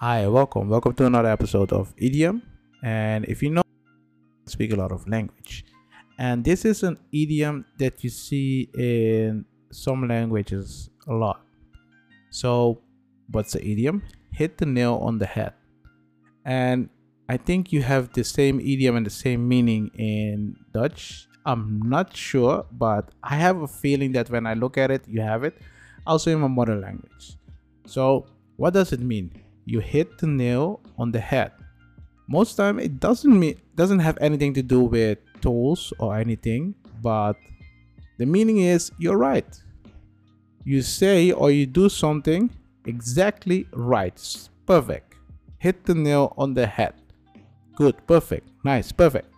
Hi, welcome. Welcome to another episode of Idiom. And if you know, I speak a lot of language. And this is an idiom that you see in some languages a lot. So, what's the idiom? Hit the nail on the head. And I think you have the same idiom and the same meaning in Dutch. I'm not sure, but I have a feeling that when I look at it, you have it. Also in my mother language. So, what does it mean? You hit the nail on the head. Most time it doesn't mean doesn't have anything to do with tools or anything, but the meaning is you're right. You say or you do something exactly right. Perfect. Hit the nail on the head. Good, perfect, nice, perfect.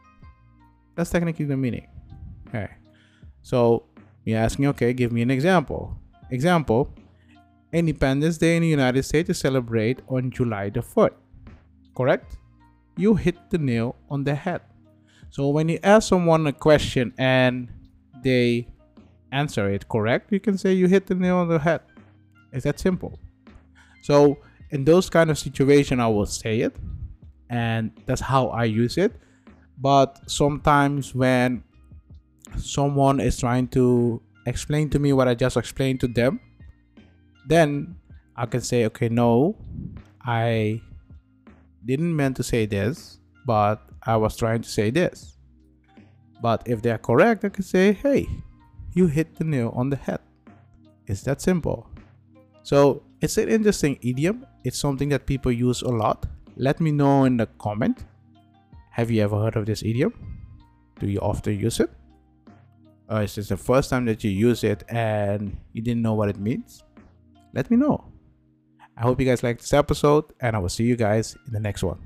That's technically the meaning. Okay. So you're asking, okay, give me an example. Example, Independence Day in the United States is celebrated on July the 4th. Correct? You hit the nail on the head. So when you ask someone a question and they answer it correct, you can say you hit the nail on the head. It's that simple. So in those kind of situation, I will say it, and that's how I use it. But sometimes when someone is trying to explain to me what I just explained to them, then I can say, okay, no, I didn't mean to say this, but I was trying to say this. But if they're correct, I can say, hey, you hit the nail on the head. It's that simple. So it's an interesting idiom. It's something that people use a lot. Let me know in the comment. Have you ever heard of this idiom? Do you often use it? Or is this the first time that you use it and you didn't know what it means? Let me know. I hope you guys liked this episode, and I will see you guys in the next one.